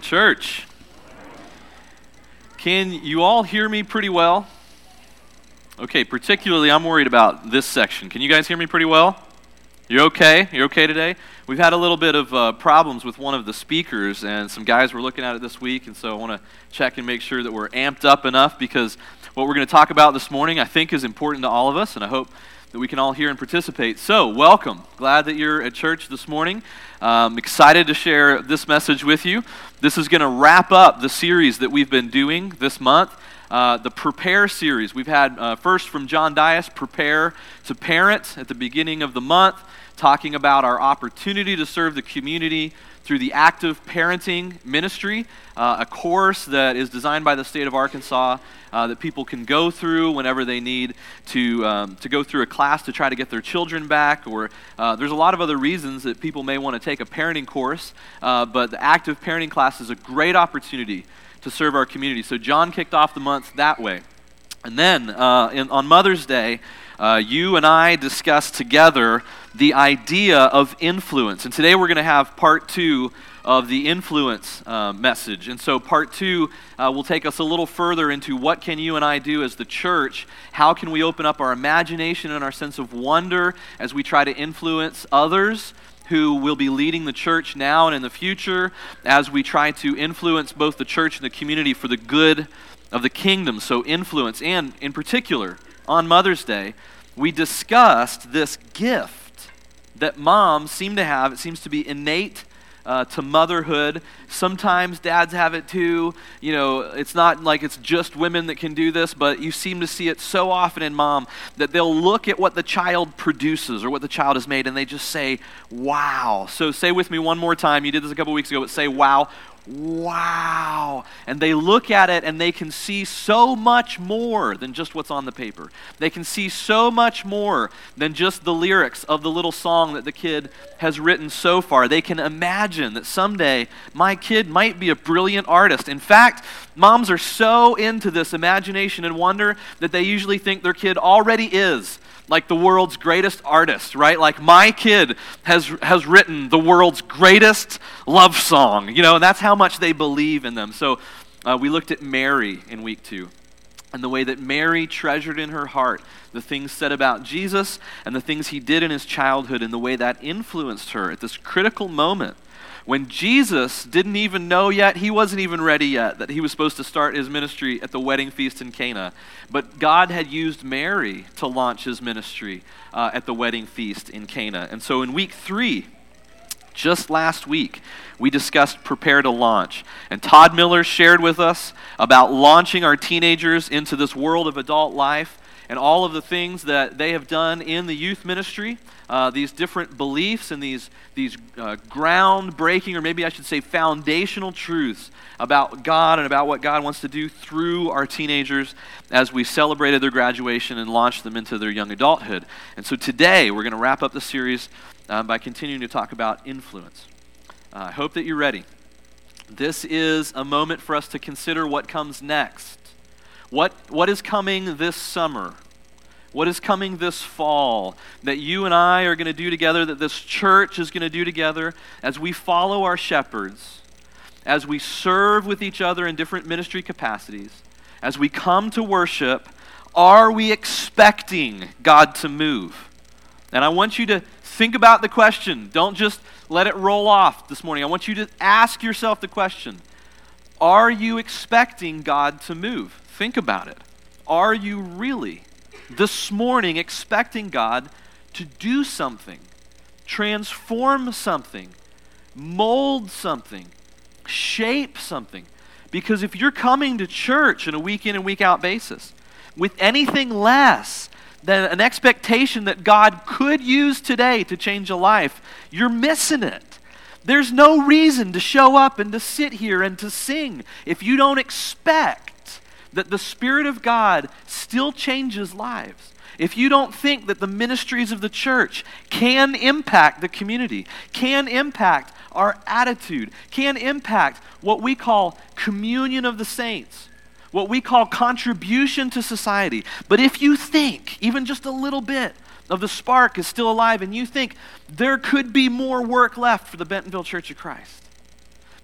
Church, can you all hear me pretty well? Okay, particularly I'm worried about this section. Can you guys hear me pretty well? You're okay? You're okay today? We've had a little bit of uh, problems with one of the speakers, and some guys were looking at it this week, and so I want to check and make sure that we're amped up enough because what we're going to talk about this morning I think is important to all of us, and I hope that we can all hear and participate. So, welcome. Glad that you're at church this morning. Um, excited to share this message with you. This is going to wrap up the series that we've been doing this month. Uh, the Prepare series. We've had uh, first from John Dias, Prepare to Parent at the beginning of the month, talking about our opportunity to serve the community through the active parenting ministry, uh, a course that is designed by the state of Arkansas uh, that people can go through whenever they need to, um, to go through a class to try to get their children back. Or uh, there's a lot of other reasons that people may want to take a parenting course, uh, but the active parenting class is a great opportunity to serve our community. So John kicked off the month that way. And then uh, in, on Mother's Day, uh, you and I discussed together the idea of influence. And today we're going to have part two of the influence uh, message. And so part two uh, will take us a little further into what can you and I do as the church? How can we open up our imagination and our sense of wonder as we try to influence others? Who will be leading the church now and in the future as we try to influence both the church and the community for the good of the kingdom? So, influence, and in particular, on Mother's Day, we discussed this gift that moms seem to have. It seems to be innate uh, to motherhood. Sometimes dads have it too. You know, it's not like it's just women that can do this, but you seem to see it so often in mom that they'll look at what the child produces or what the child has made and they just say, wow. So say with me one more time. You did this a couple weeks ago, but say, wow wow. And they look at it and they can see so much more than just what's on the paper. They can see so much more than just the lyrics of the little song that the kid has written so far. They can imagine that someday my kid might be a brilliant artist. In fact, moms are so into this imagination and wonder that they usually think their kid already is like the world's greatest artist, right? Like my kid has, has written the world's greatest love song, you know, and that's how much they believe in them. So uh, we looked at Mary in week two and the way that Mary treasured in her heart the things said about Jesus and the things he did in his childhood and the way that influenced her at this critical moment when Jesus didn't even know yet, he wasn't even ready yet, that he was supposed to start his ministry at the wedding feast in Cana. But God had used Mary to launch his ministry uh, at the wedding feast in Cana. And so in week three, just last week, we discussed Prepare to Launch. And Todd Miller shared with us about launching our teenagers into this world of adult life and all of the things that they have done in the youth ministry, uh, these different beliefs and these, these uh, groundbreaking, or maybe I should say foundational truths about God and about what God wants to do through our teenagers as we celebrated their graduation and launched them into their young adulthood. And so today we're going to wrap up the series um, by continuing to talk about influence. Uh, I hope that you're ready. This is a moment for us to consider what comes next. What, what is coming this summer? What is coming this fall that you and I are going to do together, that this church is going to do together as we follow our shepherds, as we serve with each other in different ministry capacities, as we come to worship? Are we expecting God to move? And I want you to think about the question. Don't just let it roll off this morning. I want you to ask yourself the question Are you expecting God to move? Think about it. Are you really this morning expecting God to do something, transform something, mold something, shape something? Because if you're coming to church on a week in and week out basis with anything less than an expectation that God could use today to change a life, you're missing it. There's no reason to show up and to sit here and to sing if you don't expect that the Spirit of God still changes lives, if you don't think that the ministries of the church can impact the community, can impact our attitude, can impact what we call communion of the saints, what we call contribution to society, but if you think, even just a little bit, of the spark is still alive, and you think there could be more work left for the Bentonville Church of Christ,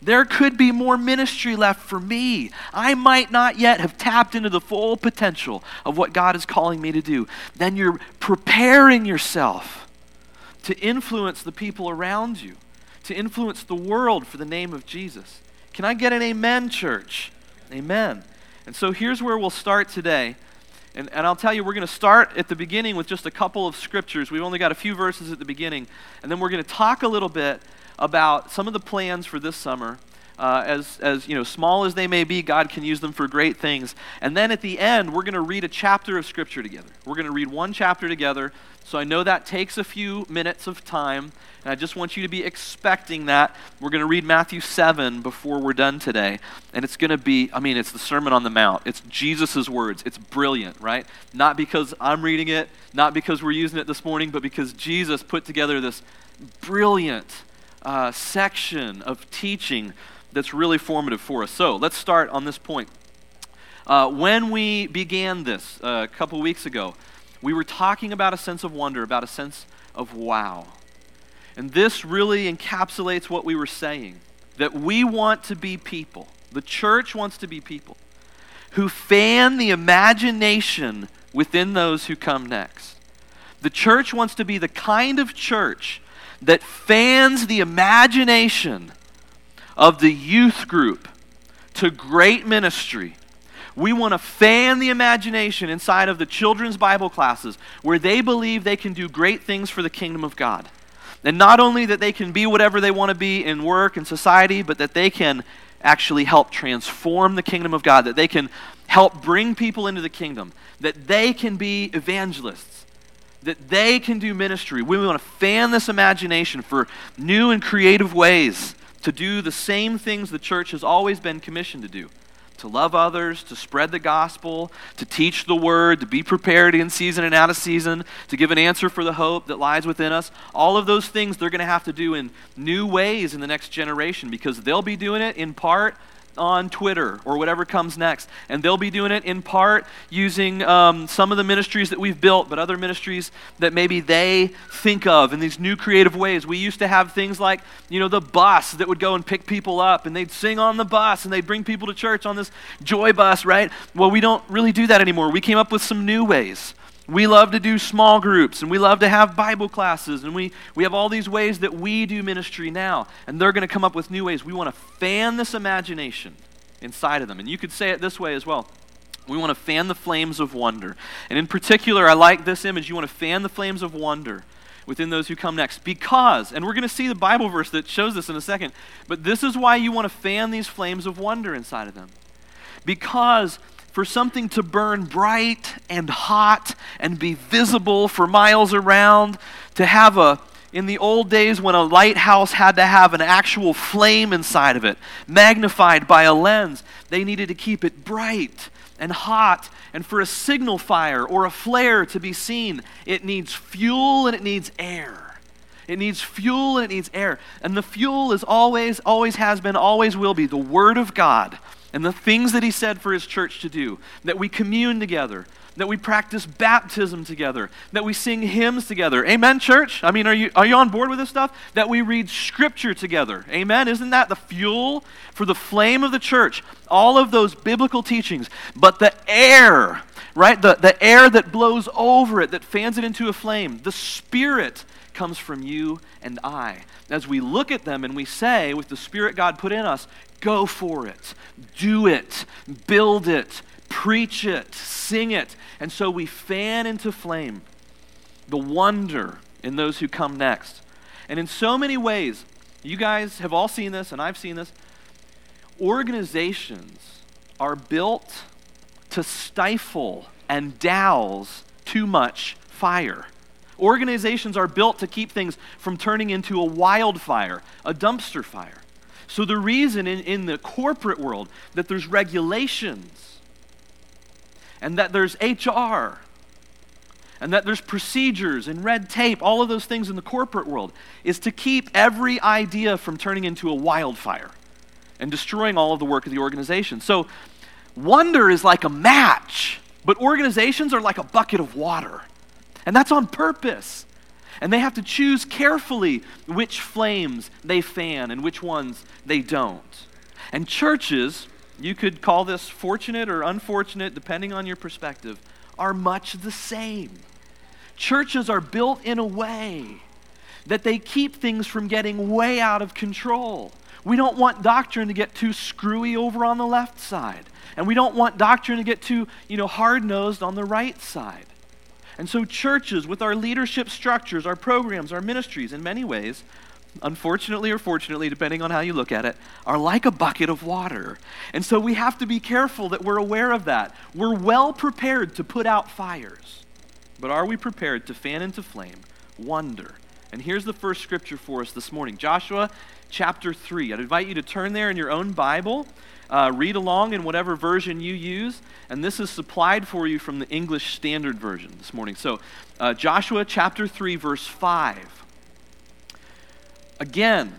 There could be more ministry left for me. I might not yet have tapped into the full potential of what God is calling me to do. Then you're preparing yourself to influence the people around you, to influence the world for the name of Jesus. Can I get an amen, church? Amen. And so here's where we'll start today. And, and I'll tell you, we're going to start at the beginning with just a couple of scriptures. We've only got a few verses at the beginning. And then we're going to talk a little bit about some of the plans for this summer. Uh, as, as you know, small as they may be, God can use them for great things. And then at the end, we're going to read a chapter of Scripture together. We're going to read one chapter together. So I know that takes a few minutes of time, and I just want you to be expecting that. We're going to read Matthew 7 before we're done today. And it's going to be, I mean, it's the Sermon on the Mount. It's Jesus' words. It's brilliant, right? Not because I'm reading it, not because we're using it this morning, but because Jesus put together this brilliant uh, section of teaching that's really formative for us. So let's start on this point. Uh, when we began this uh, a couple weeks ago, we were talking about a sense of wonder, about a sense of wow. And this really encapsulates what we were saying that we want to be people, the church wants to be people who fan the imagination within those who come next. The church wants to be the kind of church that fans the imagination of the youth group to great ministry. We want to fan the imagination inside of the children's Bible classes where they believe they can do great things for the kingdom of God. And not only that they can be whatever they want to be in work and society, but that they can actually help transform the kingdom of God, that they can help bring people into the kingdom, that they can be evangelists that they can do ministry. We want to fan this imagination for new and creative ways to do the same things the church has always been commissioned to do to love others, to spread the gospel, to teach the word, to be prepared in season and out of season, to give an answer for the hope that lies within us. All of those things they're going to have to do in new ways in the next generation because they'll be doing it in part on Twitter or whatever comes next. And they'll be doing it in part using um, some of the ministries that we've built, but other ministries that maybe they think of in these new creative ways. We used to have things like, you know, the bus that would go and pick people up and they'd sing on the bus and they'd bring people to church on this joy bus, right? Well, we don't really do that anymore. We came up with some new ways. We love to do small groups and we love to have Bible classes and we, we have all these ways that we do ministry now. And they're going to come up with new ways. We want to fan this imagination inside of them. And you could say it this way as well. We want to fan the flames of wonder. And in particular, I like this image. You want to fan the flames of wonder within those who come next. Because, and we're going to see the Bible verse that shows this in a second, but this is why you want to fan these flames of wonder inside of them. Because for something to burn bright and hot and be visible for miles around, to have a, in the old days when a lighthouse had to have an actual flame inside of it, magnified by a lens, they needed to keep it bright and hot. And for a signal fire or a flare to be seen, it needs fuel and it needs air. It needs fuel and it needs air. And the fuel is always, always has been, always will be the Word of God and the things that he said for his church to do, that we commune together, that we practice baptism together, that we sing hymns together. Amen, church? I mean, are you, are you on board with this stuff? That we read scripture together. Amen? Isn't that the fuel for the flame of the church? All of those biblical teachings. But the air, right? The, the air that blows over it, that fans it into a flame, the spirit comes from you and I. As we look at them and we say, with the Spirit God put in us, Go for it. Do it. Build it. Preach it. Sing it. And so we fan into flame the wonder in those who come next. And in so many ways, you guys have all seen this, and I've seen this. Organizations are built to stifle and douse too much fire. Organizations are built to keep things from turning into a wildfire, a dumpster fire. So, the reason in, in the corporate world that there's regulations and that there's HR and that there's procedures and red tape, all of those things in the corporate world, is to keep every idea from turning into a wildfire and destroying all of the work of the organization. So, wonder is like a match, but organizations are like a bucket of water. And that's on purpose. And they have to choose carefully which flames they fan and which ones they don't. And churches, you could call this fortunate or unfortunate, depending on your perspective, are much the same. Churches are built in a way that they keep things from getting way out of control. We don't want doctrine to get too screwy over on the left side. And we don't want doctrine to get too, you know, hard-nosed on the right side. And so churches with our leadership structures, our programs, our ministries in many ways, unfortunately or fortunately depending on how you look at it, are like a bucket of water. And so we have to be careful that we're aware of that. We're well prepared to put out fires. But are we prepared to fan into flame wonder? And here's the first scripture for us this morning Joshua chapter 3. I'd invite you to turn there in your own Bible. Uh, read along in whatever version you use, and this is supplied for you from the English Standard Version this morning. So, uh, Joshua chapter 3, verse 5. Again,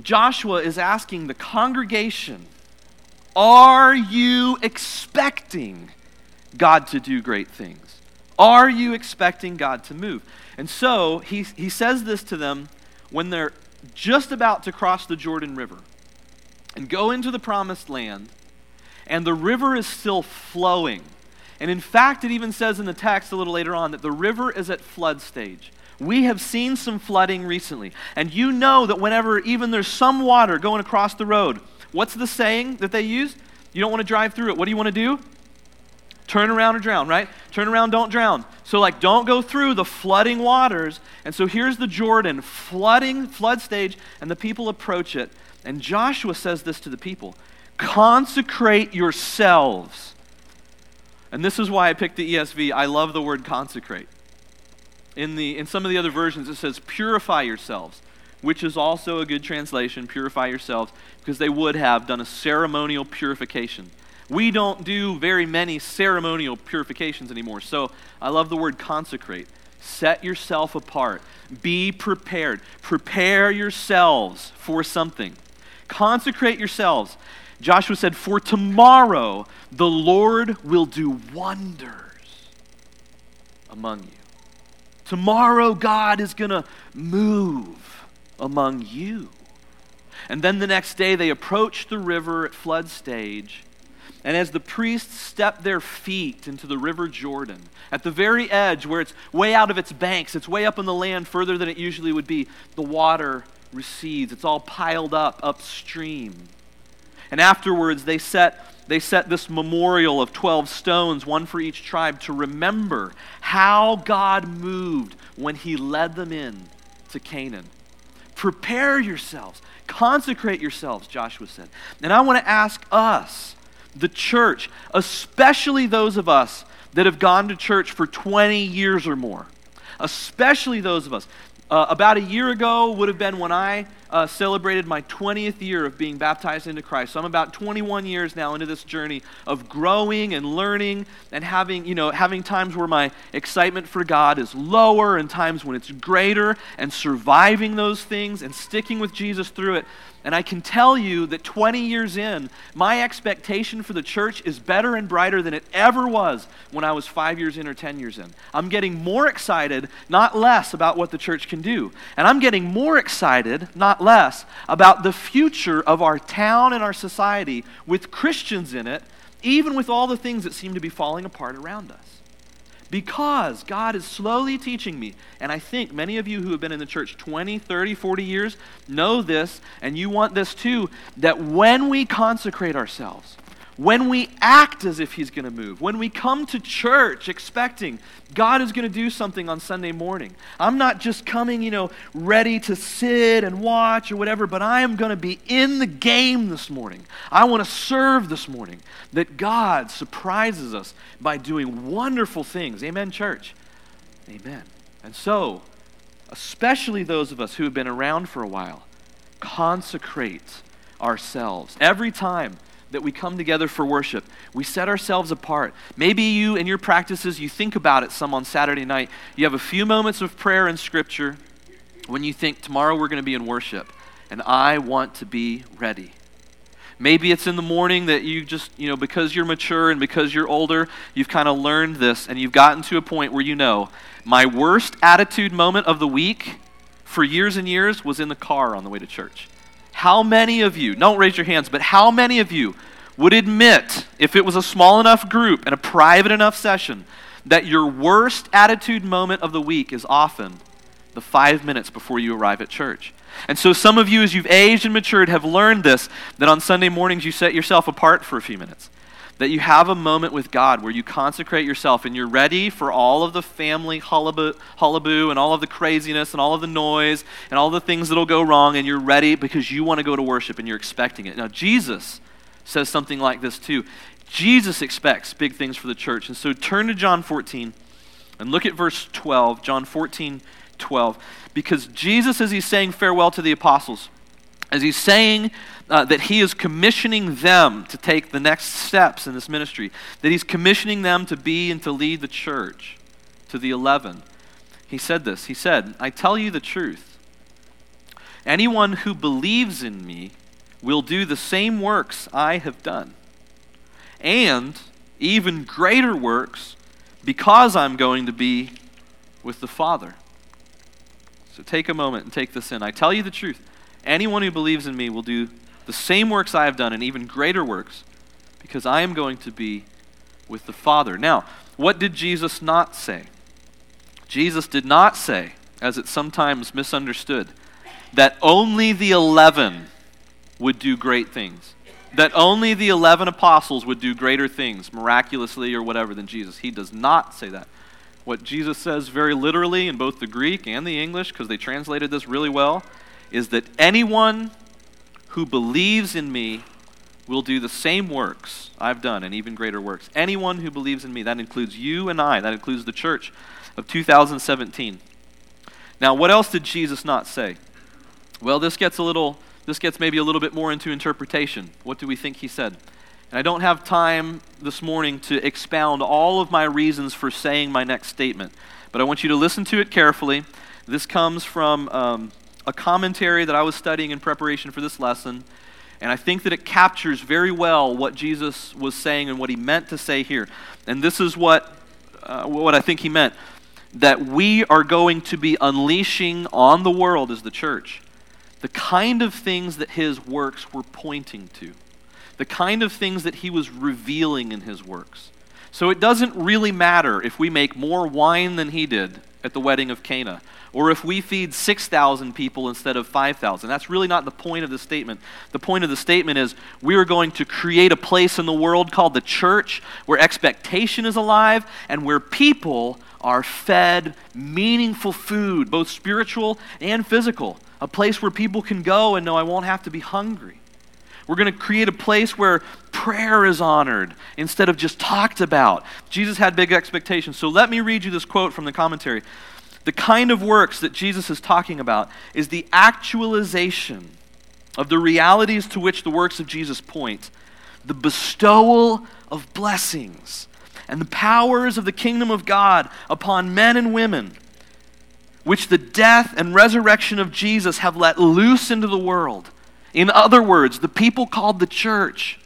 Joshua is asking the congregation, Are you expecting God to do great things? Are you expecting God to move? And so he, he says this to them when they're just about to cross the Jordan River and go into the promised land, and the river is still flowing. And in fact, it even says in the text a little later on that the river is at flood stage. We have seen some flooding recently. And you know that whenever even there's some water going across the road, what's the saying that they use? You don't want to drive through it. What do you want to do? Turn around or drown, right? Turn around, don't drown. So, like, don't go through the flooding waters. And so here's the Jordan, flooding, flood stage, and the people approach it. And Joshua says this to the people consecrate yourselves. And this is why I picked the ESV. I love the word consecrate. In, the, in some of the other versions, it says purify yourselves, which is also a good translation, purify yourselves, because they would have done a ceremonial purification. We don't do very many ceremonial purifications anymore. So I love the word consecrate. Set yourself apart. Be prepared. Prepare yourselves for something. Consecrate yourselves. Joshua said, For tomorrow the Lord will do wonders among you. Tomorrow God is going to move among you. And then the next day they approached the river at flood stage. And as the priests stepped their feet into the river Jordan, at the very edge where it's way out of its banks, it's way up in the land further than it usually would be, the water recedes. It's all piled up upstream. And afterwards, they set, they set this memorial of 12 stones, one for each tribe, to remember how God moved when he led them in to Canaan. Prepare yourselves, consecrate yourselves, Joshua said. And I want to ask us, the church, especially those of us that have gone to church for 20 years or more, especially those of us uh, about a year ago would have been when I uh, celebrated my 20th year of being baptized into Christ. So I'm about 21 years now into this journey of growing and learning and having, you know, having times where my excitement for God is lower and times when it's greater and surviving those things and sticking with Jesus through it. And I can tell you that 20 years in, my expectation for the church is better and brighter than it ever was when I was five years in or 10 years in. I'm getting more excited, not less, about what the church can do. And I'm getting more excited, not less, about the future of our town and our society with Christians in it, even with all the things that seem to be falling apart around us because God is slowly teaching me. And I think many of you who have been in the church 20, 30, 40 years know this, and you want this too, that when we consecrate ourselves, when we act as if He's going to move, when we come to church expecting God is going to do something on Sunday morning, I'm not just coming, you know, ready to sit and watch or whatever, but I am going to be in the game this morning. I want to serve this morning. That God surprises us by doing wonderful things. Amen, church? Amen. And so, especially those of us who have been around for a while, consecrate ourselves every time that we come together for worship. We set ourselves apart. Maybe you, in your practices, you think about it some on Saturday night. You have a few moments of prayer and scripture when you think, tomorrow we're going to be in worship, and I want to be ready. Maybe it's in the morning that you just, you know, because you're mature and because you're older, you've kind of learned this and you've gotten to a point where you know my worst attitude moment of the week for years and years was in the car on the way to church. How many of you, don't raise your hands, but how many of you would admit, if it was a small enough group and a private enough session, that your worst attitude moment of the week is often the five minutes before you arrive at church? And so, some of you, as you've aged and matured, have learned this that on Sunday mornings you set yourself apart for a few minutes. That you have a moment with God where you consecrate yourself and you're ready for all of the family hullaboo, hullaboo and all of the craziness and all of the noise and all the things that'll go wrong, and you're ready because you want to go to worship and you're expecting it. Now, Jesus says something like this too. Jesus expects big things for the church. And so, turn to John 14 and look at verse 12. John 14, 12 because Jesus, as he's saying farewell to the apostles, as he's saying uh, that he is commissioning them to take the next steps in this ministry, that he's commissioning them to be and to lead the church to the 11, he said this. He said, I tell you the truth. Anyone who believes in me will do the same works I have done, and even greater works because I'm going to be with the Father. So take a moment and take this in. I tell you the truth. Anyone who believes in me will do the same works I have done and even greater works because I am going to be with the Father. Now, what did Jesus not say? Jesus did not say, as it's sometimes misunderstood, that only the 11 would do great things. That only the 11 apostles would do greater things, miraculously or whatever, than Jesus. He does not say that. What Jesus says very literally in both the Greek and the English, because they translated this really well, is that anyone who believes in me will do the same works I've done and even greater works. Anyone who believes in me, that includes you and I, that includes the church of 2017. Now, what else did Jesus not say? Well, this gets a little this gets maybe a little bit more into interpretation. What do we think he said? And I don't have time this morning to expound all of my reasons for saying my next statement, but I want you to listen to it carefully. This comes from um, a commentary that I was studying in preparation for this lesson, and I think that it captures very well what Jesus was saying and what he meant to say here. And this is what, uh, what I think he meant that we are going to be unleashing on the world as the church the kind of things that his works were pointing to the kind of things that he was revealing in his works. So it doesn't really matter if we make more wine than he did at the wedding of Cana, or if we feed 6,000 people instead of 5,000. That's really not the point of the statement. The point of the statement is we are going to create a place in the world called the church where expectation is alive and where people are fed meaningful food, both spiritual and physical. A place where people can go and know I won't have to be hungry. We're going to create a place where prayer is honored instead of just talked about. Jesus had big expectations. So let me read you this quote from the commentary. The kind of works that Jesus is talking about is the actualization of the realities to which the works of Jesus point, the bestowal of blessings, and the powers of the kingdom of God upon men and women, which the death and resurrection of Jesus have let loose into the world in other words, the people called the church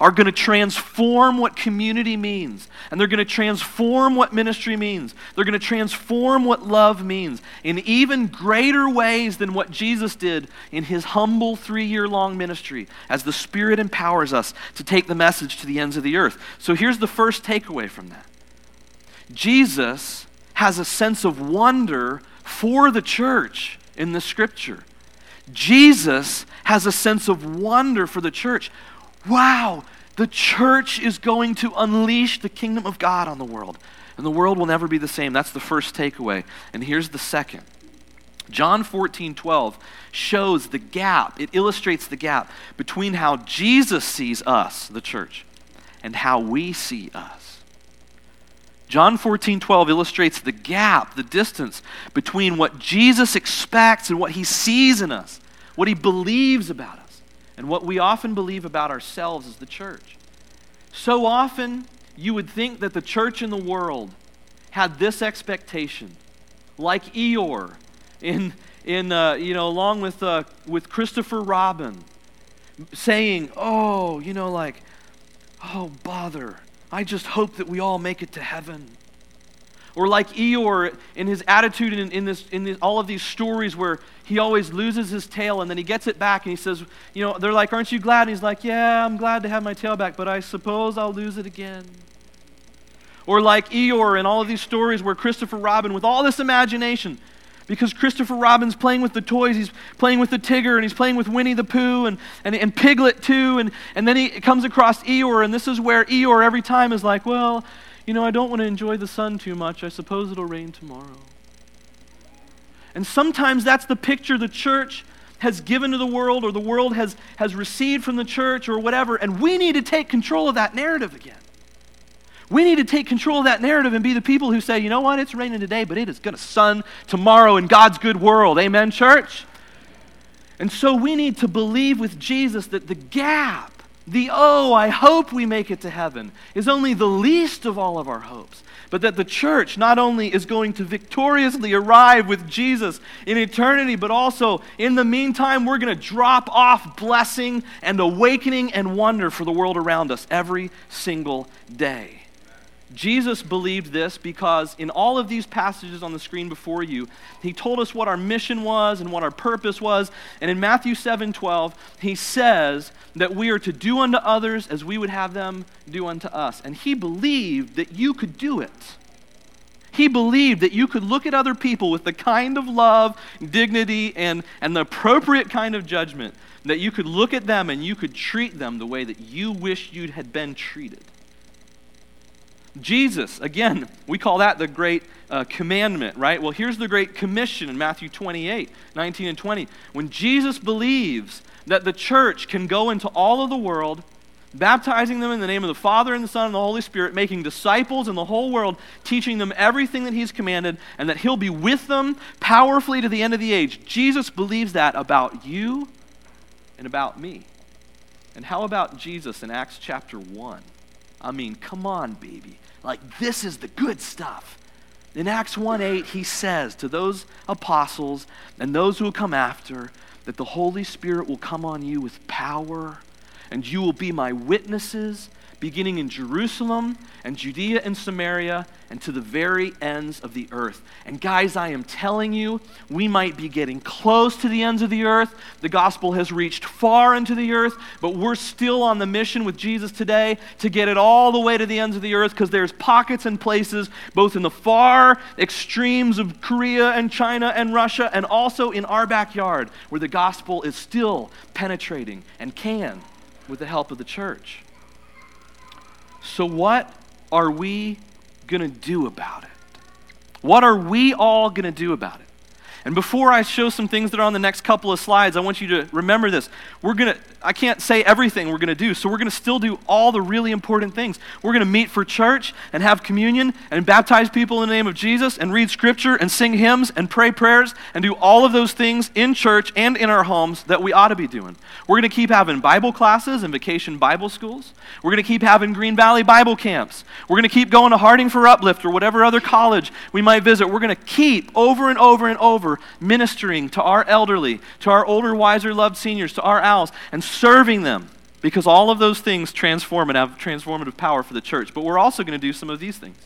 are going to transform what community means, and they're going to transform what ministry means. They're going to transform what love means in even greater ways than what Jesus did in his humble three year long ministry as the Spirit empowers us to take the message to the ends of the earth. So here's the first takeaway from that Jesus has a sense of wonder for the church in the scripture. Jesus has a sense of wonder for the church. Wow, the church is going to unleash the kingdom of God on the world, and the world will never be the same. That's the first takeaway. And here's the second. John 14, 12 shows the gap, it illustrates the gap between how Jesus sees us, the church, and how we see us. John 14, 12 illustrates the gap, the distance between what Jesus expects and what he sees in us what he believes about us, and what we often believe about ourselves as the church. So often, you would think that the church in the world had this expectation, like Eeyore, in, in, uh, you know, along with, uh, with Christopher Robin, saying, oh, you know, like, oh, bother. I just hope that we all make it to heaven. Or like Eeyore in his attitude in, in, this, in this, all of these stories where he always loses his tail and then he gets it back and he says, you know, they're like, aren't you glad? And he's like, yeah, I'm glad to have my tail back, but I suppose I'll lose it again. Or like Eeyore in all of these stories where Christopher Robin, with all this imagination, because Christopher Robin's playing with the toys, he's playing with the Tigger, and he's playing with Winnie the Pooh, and, and, and Piglet too, and, and then he comes across Eeyore, and this is where Eeyore every time is like, well, you know, I don't want to enjoy the sun too much. I suppose it'll rain tomorrow. And sometimes that's the picture the church has given to the world, or the world has, has received from the church, or whatever, and we need to take control of that narrative again. We need to take control of that narrative and be the people who say, you know what, it's raining today, but it is going to sun tomorrow in God's good world. Amen, church? And so we need to believe with Jesus that the gap, the oh, I hope we make it to heaven, is only the least of all of our hopes. But that the church not only is going to victoriously arrive with Jesus in eternity, but also in the meantime, we're going to drop off blessing and awakening and wonder for the world around us every single day. Jesus believed this because in all of these passages on the screen before you, he told us what our mission was and what our purpose was. And in Matthew 7 12, he says that we are to do unto others as we would have them do unto us. And he believed that you could do it. He believed that you could look at other people with the kind of love, dignity, and, and the appropriate kind of judgment, that you could look at them and you could treat them the way that you wish you had been treated. Jesus, again, we call that the great uh, commandment, right? Well, here's the great commission in Matthew 28 19 and 20. When Jesus believes that the church can go into all of the world, baptizing them in the name of the Father and the Son and the Holy Spirit, making disciples in the whole world, teaching them everything that He's commanded, and that He'll be with them powerfully to the end of the age. Jesus believes that about you and about me. And how about Jesus in Acts chapter 1? I mean, come on, baby. Like, this is the good stuff. In Acts 1 8, he says to those apostles and those who will come after that the Holy Spirit will come on you with power, and you will be my witnesses beginning in Jerusalem and Judea and Samaria and to the very ends of the earth. And guys, I am telling you, we might be getting close to the ends of the earth. The gospel has reached far into the earth, but we're still on the mission with Jesus today to get it all the way to the ends of the earth because there's pockets and places both in the far extremes of Korea and China and Russia and also in our backyard where the gospel is still penetrating and can with the help of the church. So, what are we going to do about it? What are we all going to do about it? And before I show some things that are on the next couple of slides, I want you to remember this. We're going to I can't say everything we're going to do, so we're going to still do all the really important things. We're going to meet for church and have communion and baptize people in the name of Jesus and read scripture and sing hymns and pray prayers and do all of those things in church and in our homes that we ought to be doing. We're going to keep having Bible classes and vacation Bible schools. We're going to keep having Green Valley Bible camps. We're going to keep going to Harding for Uplift or whatever other college we might visit. We're going to keep over and over and over ministering to our elderly, to our older, wiser, loved seniors, to our owls, and serving them because all of those things transform and have transformative power for the church. But we're also going to do some of these things.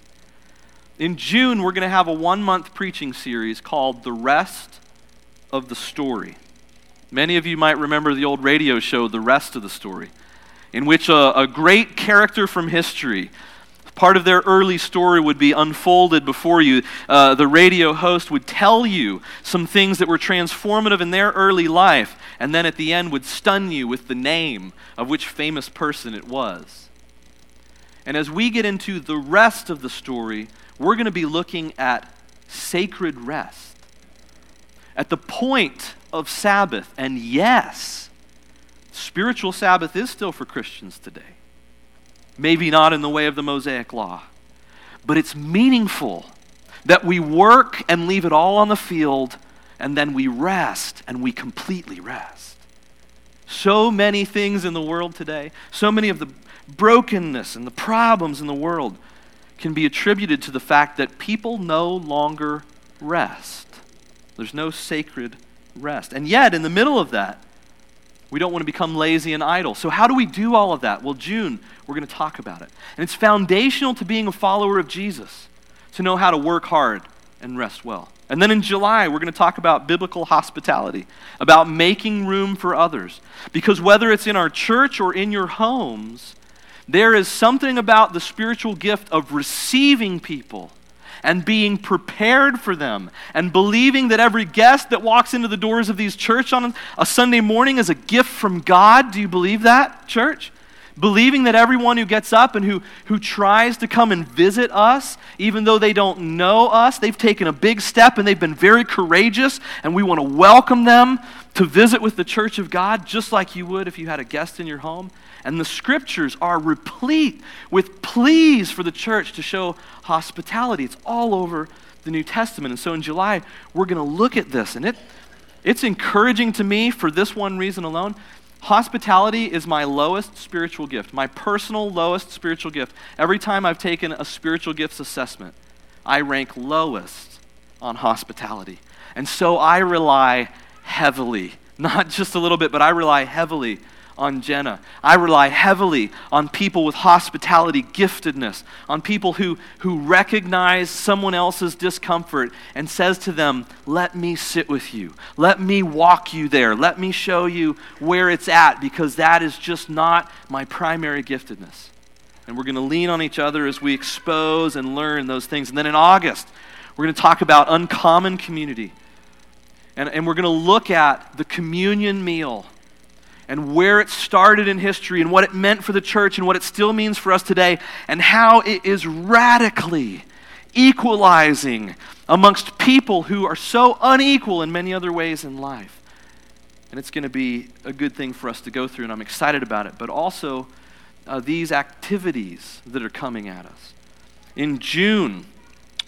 In June, we're going to have a one month preaching series called The Rest of the Story. Many of you might remember the old radio show, The Rest of the Story, in which a, a great character from history part of their early story would be unfolded before you. Uh, the radio host would tell you some things that were transformative in their early life, and then at the end would stun you with the name of which famous person it was. And as we get into the rest of the story, we're going to be looking at sacred rest. At the point of Sabbath, and yes, spiritual Sabbath is still for Christians today. Maybe not in the way of the Mosaic law, but it's meaningful that we work and leave it all on the field and then we rest and we completely rest. So many things in the world today, so many of the brokenness and the problems in the world can be attributed to the fact that people no longer rest. There's no sacred rest. And yet, in the middle of that, We don't want to become lazy and idle. So, how do we do all of that? Well, June, we're going to talk about it. And it's foundational to being a follower of Jesus to know how to work hard and rest well. And then in July, we're going to talk about biblical hospitality, about making room for others. Because whether it's in our church or in your homes, there is something about the spiritual gift of receiving people and being prepared for them and believing that every guest that walks into the doors of these church on a Sunday morning is a gift from God. Do you believe that, church? Believing that everyone who gets up and who, who tries to come and visit us, even though they don't know us, they've taken a big step and they've been very courageous, and we want to welcome them to visit with the church of God just like you would if you had a guest in your home. And the scriptures are replete with pleas for the church to show hospitality. It's all over the New Testament. And so in July, we're going to look at this. And it, it's encouraging to me for this one reason alone. Hospitality is my lowest spiritual gift, my personal lowest spiritual gift. Every time I've taken a spiritual gifts assessment, I rank lowest on hospitality. And so I rely heavily, not just a little bit, but I rely heavily on Jenna. I rely heavily on people with hospitality giftedness, on people who, who recognize someone else's discomfort and says to them, Let me sit with you. Let me walk you there. Let me show you where it's at, because that is just not my primary giftedness. And we're going to lean on each other as we expose and learn those things. And then in August, we're going to talk about uncommon community. And, and we're going to look at the communion meal and where it started in history and what it meant for the church and what it still means for us today and how it is radically equalizing amongst people who are so unequal in many other ways in life. And it's going to be a good thing for us to go through, and I'm excited about it. But also, uh, these activities that are coming at us. In June,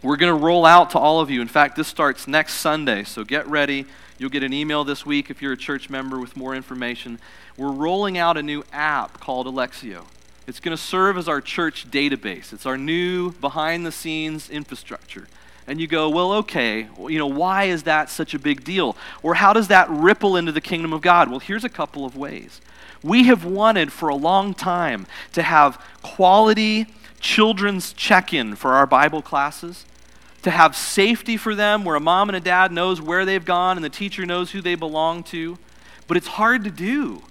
we're going to roll out to all of you. In fact, this starts next Sunday, so get ready. You'll get an email this week if you're a church member with more information. We're rolling out a new app called Elexio. It's going to serve as our church database. It's our new behind the scenes infrastructure. And you go, well, okay, you know, why is that such a big deal? Or how does that ripple into the kingdom of God? Well, here's a couple of ways. We have wanted for a long time to have quality children's check in for our Bible classes to have safety for them where a mom and a dad knows where they've gone and the teacher knows who they belong to. But it's hard to do.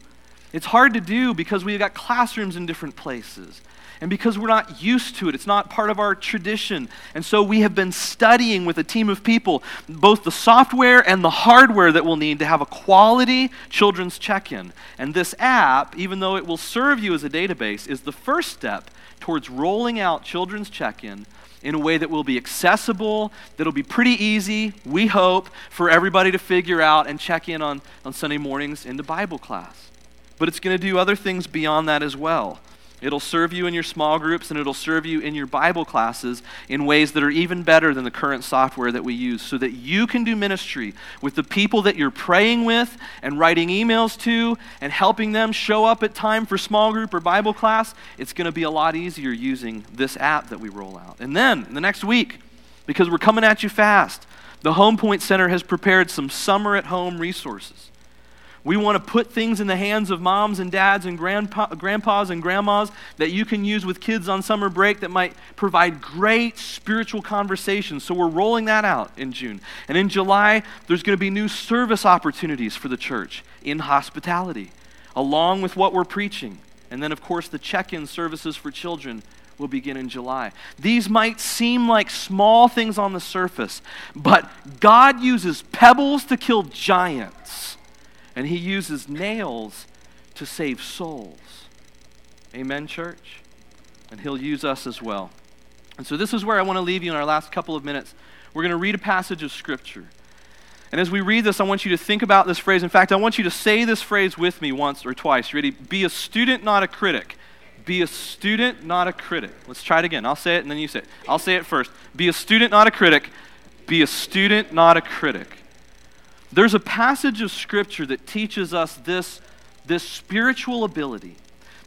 It's hard to do because we've got classrooms in different places. And because we're not used to it, it's not part of our tradition. And so we have been studying with a team of people both the software and the hardware that we'll need to have a quality children's check in. And this app, even though it will serve you as a database, is the first step towards rolling out children's check in in a way that will be accessible, that'll be pretty easy, we hope, for everybody to figure out and check in on, on Sunday mornings into Bible class. But it's going to do other things beyond that as well. It'll serve you in your small groups and it'll serve you in your Bible classes in ways that are even better than the current software that we use so that you can do ministry with the people that you're praying with and writing emails to and helping them show up at time for small group or Bible class. It's going to be a lot easier using this app that we roll out. And then the next week, because we're coming at you fast, the Home Point Center has prepared some summer at home resources. We want to put things in the hands of moms and dads and grandpa, grandpas and grandmas that you can use with kids on summer break that might provide great spiritual conversations. So we're rolling that out in June. And in July, there's going to be new service opportunities for the church in hospitality, along with what we're preaching. And then, of course, the check in services for children will begin in July. These might seem like small things on the surface, but God uses pebbles to kill giants and he uses nails to save souls. Amen, church? And he'll use us as well. And so, this is where I want to leave you in our last couple of minutes. We're going to read a passage of Scripture. And as we read this, I want you to think about this phrase. In fact, I want you to say this phrase with me once or twice. ready? Be a student, not a critic. Be a student, not a critic. Let's try it again. I'll say it and then you say it. I'll say it first. Be a student, not a critic. Be a student, not a critic. There's a passage of Scripture that teaches us this, this spiritual ability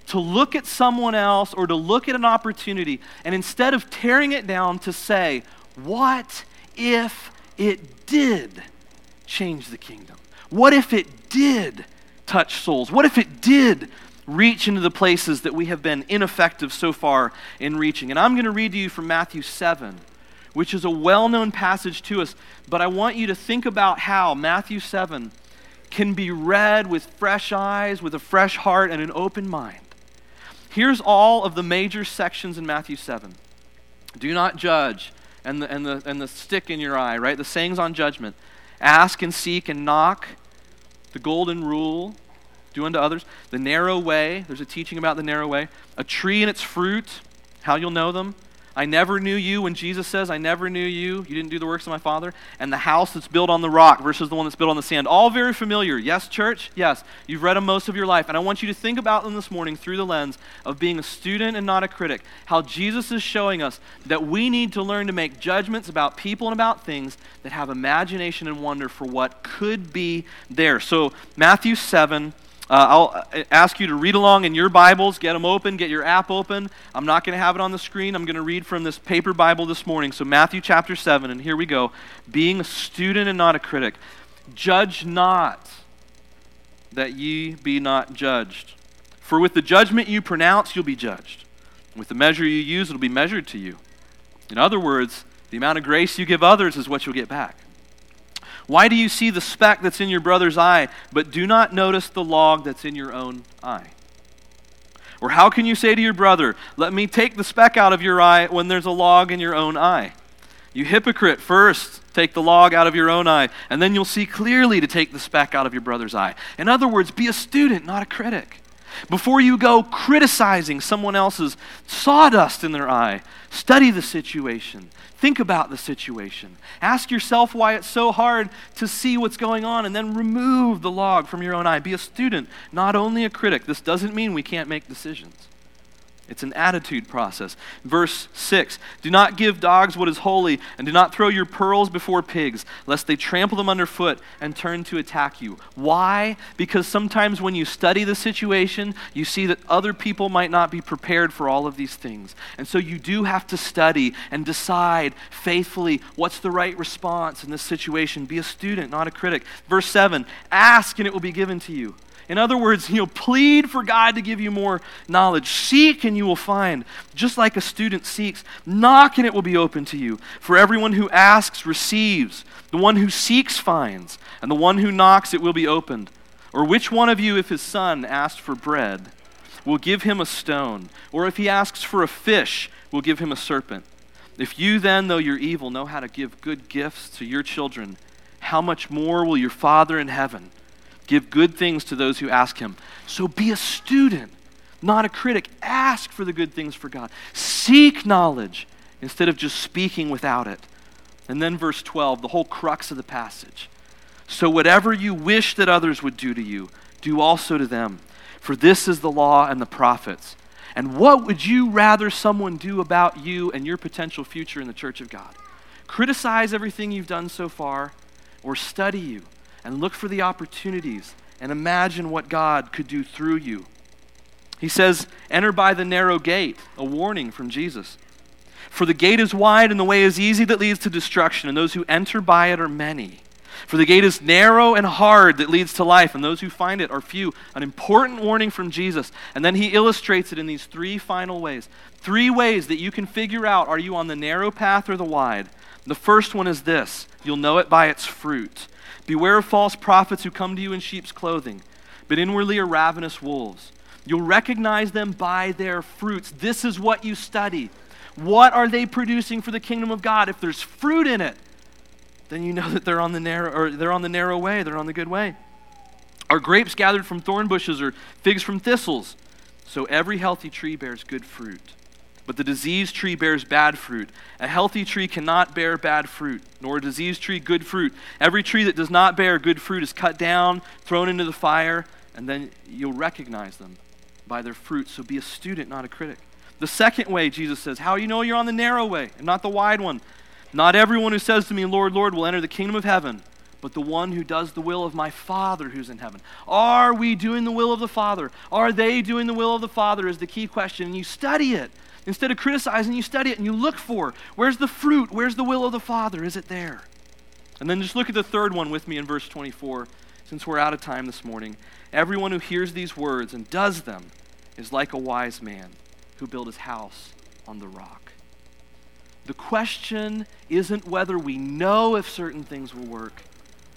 to look at someone else or to look at an opportunity and instead of tearing it down, to say, What if it did change the kingdom? What if it did touch souls? What if it did reach into the places that we have been ineffective so far in reaching? And I'm going to read to you from Matthew 7, which is a well known passage to us, but I want you to think about how Matthew 7 can be read with fresh eyes, with a fresh heart, and an open mind. Here's all of the major sections in Matthew 7. Do not judge, and the, and the, and the stick in your eye, right? The sayings on judgment. Ask and seek and knock. The golden rule. Do unto others. The narrow way. There's a teaching about the narrow way. A tree and its fruit. How you'll know them. I never knew you when Jesus says, I never knew you. You didn't do the works of my Father. And the house that's built on the rock versus the one that's built on the sand. All very familiar. Yes, church? Yes. You've read them most of your life. And I want you to think about them this morning through the lens of being a student and not a critic. How Jesus is showing us that we need to learn to make judgments about people and about things that have imagination and wonder for what could be there. So, Matthew 7 uh, I'll uh, ask you to read along in your Bibles, get them open, get your app open. I'm not going to have it on the screen. I'm going to read from this paper Bible this morning. So, Matthew chapter 7, and here we go. Being a student and not a critic. Judge not that ye be not judged. For with the judgment you pronounce, you'll be judged. With the measure you use, it'll be measured to you. In other words, the amount of grace you give others is what you'll get back. Why do you see the speck that's in your brother's eye, but do not notice the log that's in your own eye? Or how can you say to your brother, Let me take the speck out of your eye when there's a log in your own eye? You hypocrite, first take the log out of your own eye, and then you'll see clearly to take the speck out of your brother's eye. In other words, be a student, not a critic. Before you go criticizing someone else's sawdust in their eye, study the situation. Think about the situation. Ask yourself why it's so hard to see what's going on, and then remove the log from your own eye. Be a student, not only a critic. This doesn't mean we can't make decisions. It's an attitude process. Verse 6 Do not give dogs what is holy, and do not throw your pearls before pigs, lest they trample them underfoot and turn to attack you. Why? Because sometimes when you study the situation, you see that other people might not be prepared for all of these things. And so you do have to study and decide faithfully what's the right response in this situation. Be a student, not a critic. Verse 7 Ask, and it will be given to you. In other words, you know, plead for God to give you more knowledge. Seek and you will find, just like a student seeks. Knock and it will be open to you. For everyone who asks receives. The one who seeks finds, and the one who knocks it will be opened. Or which one of you, if his son asks for bread, will give him a stone? Or if he asks for a fish, will give him a serpent? If you then, though you're evil, know how to give good gifts to your children, how much more will your Father in heaven? Give good things to those who ask him. So be a student, not a critic. Ask for the good things for God. Seek knowledge instead of just speaking without it. And then verse 12, the whole crux of the passage. So whatever you wish that others would do to you, do also to them. For this is the law and the prophets. And what would you rather someone do about you and your potential future in the church of God? Criticize everything you've done so far or study you? And look for the opportunities and imagine what God could do through you. He says, Enter by the narrow gate, a warning from Jesus. For the gate is wide and the way is easy that leads to destruction, and those who enter by it are many. For the gate is narrow and hard that leads to life, and those who find it are few. An important warning from Jesus. And then he illustrates it in these three final ways. Three ways that you can figure out are you on the narrow path or the wide? The first one is this you'll know it by its fruit. Beware of false prophets who come to you in sheep's clothing, but inwardly are ravenous wolves. You'll recognize them by their fruits. This is what you study. What are they producing for the kingdom of God? If there's fruit in it, then you know that they're on the narrow or they're on the narrow way, they're on the good way. Are grapes gathered from thorn bushes or figs from thistles? So every healthy tree bears good fruit but the diseased tree bears bad fruit. A healthy tree cannot bear bad fruit, nor a diseased tree good fruit. Every tree that does not bear good fruit is cut down, thrown into the fire, and then you'll recognize them by their fruit. So be a student, not a critic. The second way, Jesus says, How you know you're on the narrow way and not the wide one? Not everyone who says to me, Lord, Lord, will enter the kingdom of heaven, but the one who does the will of my Father who's in heaven. Are we doing the will of the Father? Are they doing the will of the Father? Is the key question. And you study it. Instead of criticizing, you study it and you look for where's the fruit? Where's the will of the Father? Is it there? And then just look at the third one with me in verse 24. since we're out of time this morning, everyone who hears these words and does them is like a wise man who built his house on the rock. The question isn't whether we know if certain things will work,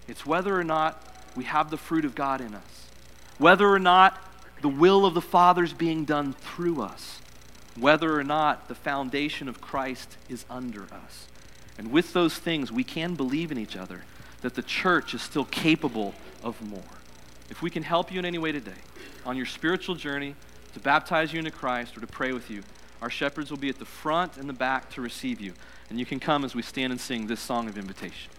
it's whether or not we have the fruit of God in us, whether or not the will of the Father is being done through us, whether or not the foundation of Christ is under us. And with those things, we can believe in each other that the church is still capable of more. If we can help you in any way today on your spiritual journey, to baptize you into Christ, or to pray with you, our shepherds will be at the front and the back to receive you. And you can come as we stand and sing this song of invitation.